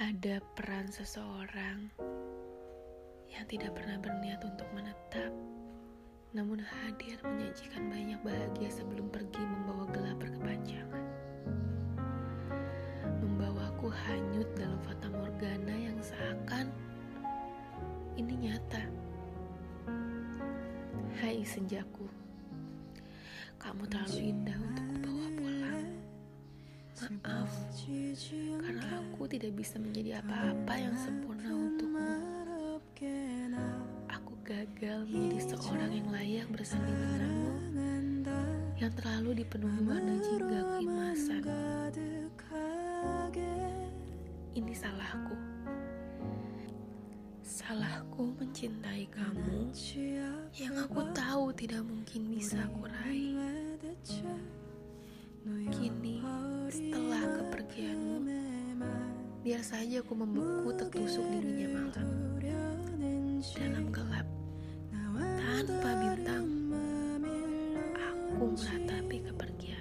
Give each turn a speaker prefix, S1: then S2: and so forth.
S1: Ada peran seseorang yang tidak pernah berniat untuk menetap, namun hadir menyajikan banyak bahagia sebelum pergi membawa gelap berkepanjangan. Membawaku hanyut dalam fata morgana yang seakan ini nyata. Hai senjaku, kamu terlalu indah untuk. Maaf, karena aku tidak bisa menjadi apa-apa yang sempurna untukmu. Aku gagal menjadi seorang yang layak bersanding denganmu, yang terlalu dipenuhi warna jingga keimasan. Ini salahku. Salahku mencintai kamu yang aku tahu tidak mungkin bisa aku raih. Biar saja aku membeku tertusuk dinginnya malam. Dalam gelap, tanpa bintang, aku meratapi kepergian.